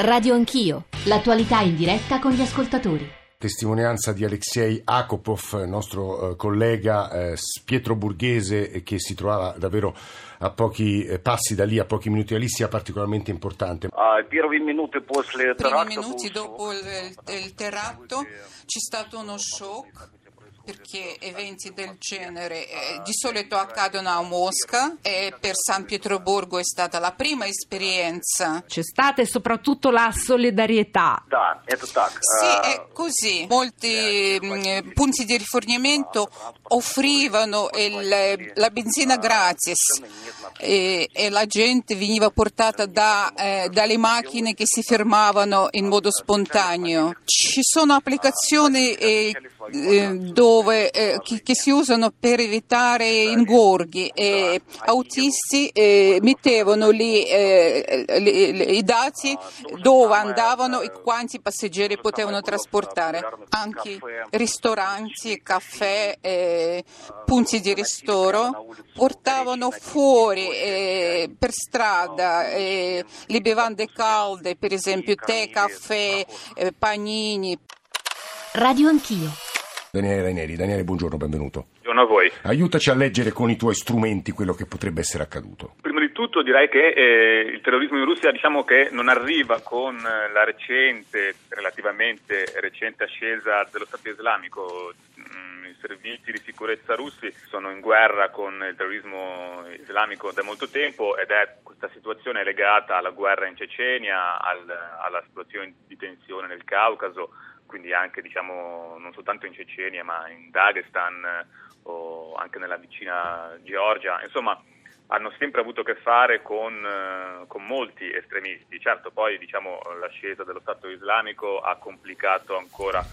Radio Anch'io, l'attualità in diretta con gli ascoltatori. Testimonianza di Alexei Akopov, nostro eh, collega eh, Pietro Borghese, eh, che si trovava davvero a pochi eh, passi da lì, a pochi minuti da lì, sia particolarmente importante. Primi minuti dopo il, il terratto c'è stato uno shock perché eventi del genere eh, di solito accadono a Mosca e per San Pietroburgo è stata la prima esperienza. C'è stata e soprattutto la solidarietà. Sì, è così. Molti mm, eh, punti di rifornimento offrivano il, la benzina gratis e, e, la gente veniva portata da, eh, dalle macchine che si fermavano in modo spontaneo. Ci sono applicazioni eh, eh, dove, eh, che, che, si usano per evitare ingorghi e autisti eh, mettevano lì eh, i dati dove andavano e quanti passeggeri potevano trasportare. Anche ristoranti, caffè, eh, punti di ristoro portavano fuori eh, per strada le bevande calde, per esempio tè, caffè, panini. Radio Anch'io. Daniele Raineri. Daniele, buongiorno, benvenuto. Buongiorno a voi. Aiutaci a leggere con i tuoi strumenti quello che potrebbe essere accaduto. Prima di tutto direi che eh, il terrorismo in Russia diciamo che non arriva con eh, la recente, relativamente recente ascesa dello Stato islamico. Servizi di sicurezza russi sono in guerra con il terrorismo islamico da molto tempo ed è questa situazione legata alla guerra in Cecenia, al, alla situazione di tensione nel Caucaso quindi anche diciamo, non soltanto in Cecenia ma in Dagestan eh, o anche nella vicina Georgia, insomma hanno sempre avuto a che fare con, eh, con molti estremisti. Certo poi diciamo, l'ascesa dello Stato islamico ha complicato ancora,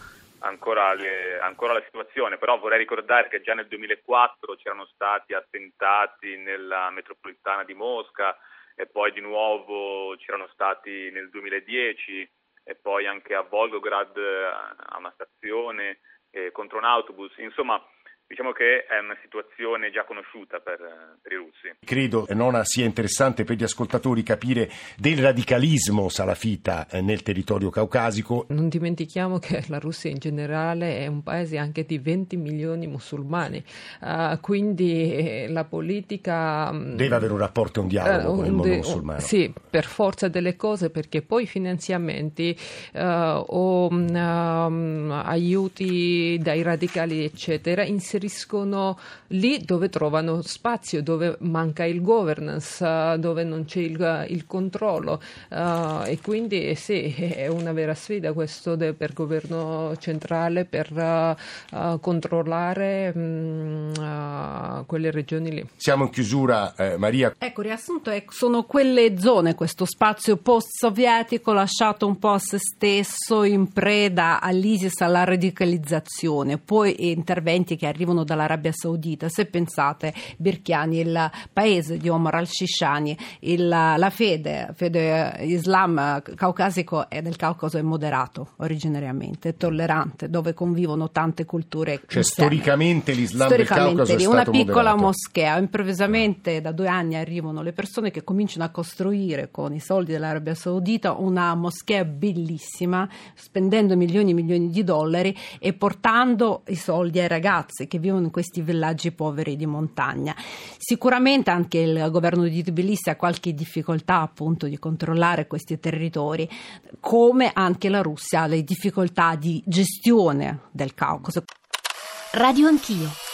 ancora, le, ancora, la situazione, però vorrei ricordare che già nel 2004 c'erano stati attentati nella metropolitana di Mosca e poi di nuovo c'erano stati nel 2010 e poi anche a Volgograd eh, a una stazione eh, contro un autobus, insomma Diciamo che è una situazione già conosciuta per, per, i russi. Credo non sia interessante per gli ascoltatori capire del radicalismo salafita eh, nel territorio caucasico. Non dimentichiamo che la Russia in generale è un paese anche di 20 milioni musulmani, uh, quindi eh, la politica... Mm, Deve avere un rapporto e un dialogo uh, con il mondo de- musulmano. Sì, per forza delle cose, perché poi i finanziamenti uh, o um, aiuti dai radicali, eccetera, insieme inseriscono lì dove trovano spazio, dove manca il governance, dove non c'è il, il controllo uh, e quindi eh, sì, è una vera sfida questo de, per governo centrale per uh, controllare um, quelle regioni lì. Siamo in chiusura, eh, Maria. Ecco, riassunto è, sono quelle zone, questo spazio post-sovietico lasciato un po' a se stesso in preda all'ISIS, alla radicalizzazione, poi interventi che arrivano arrivano dall'Arabia Saudita. Se pensate, Birchiani, il paese di Omar al-Shishani, la fede, fede islam caucasico e del Caucaso è moderato originariamente, è tollerante, dove convivono tante culture. Cioè, storicamente l'Islam storicamente, del Caucaso è una piccola moderato. moschea. Improvvisamente da due anni arrivano le persone che cominciano a costruire con i soldi dell'Arabia Saudita una moschea bellissima, spendendo milioni e milioni di dollari e portando i soldi ai ragazzi che vivono in questi villaggi poveri di montagna. Sicuramente anche il governo di Tbilisi ha qualche difficoltà appunto di controllare questi territori, come anche la Russia ha le difficoltà di gestione del Caucaso. Radio Anch'io.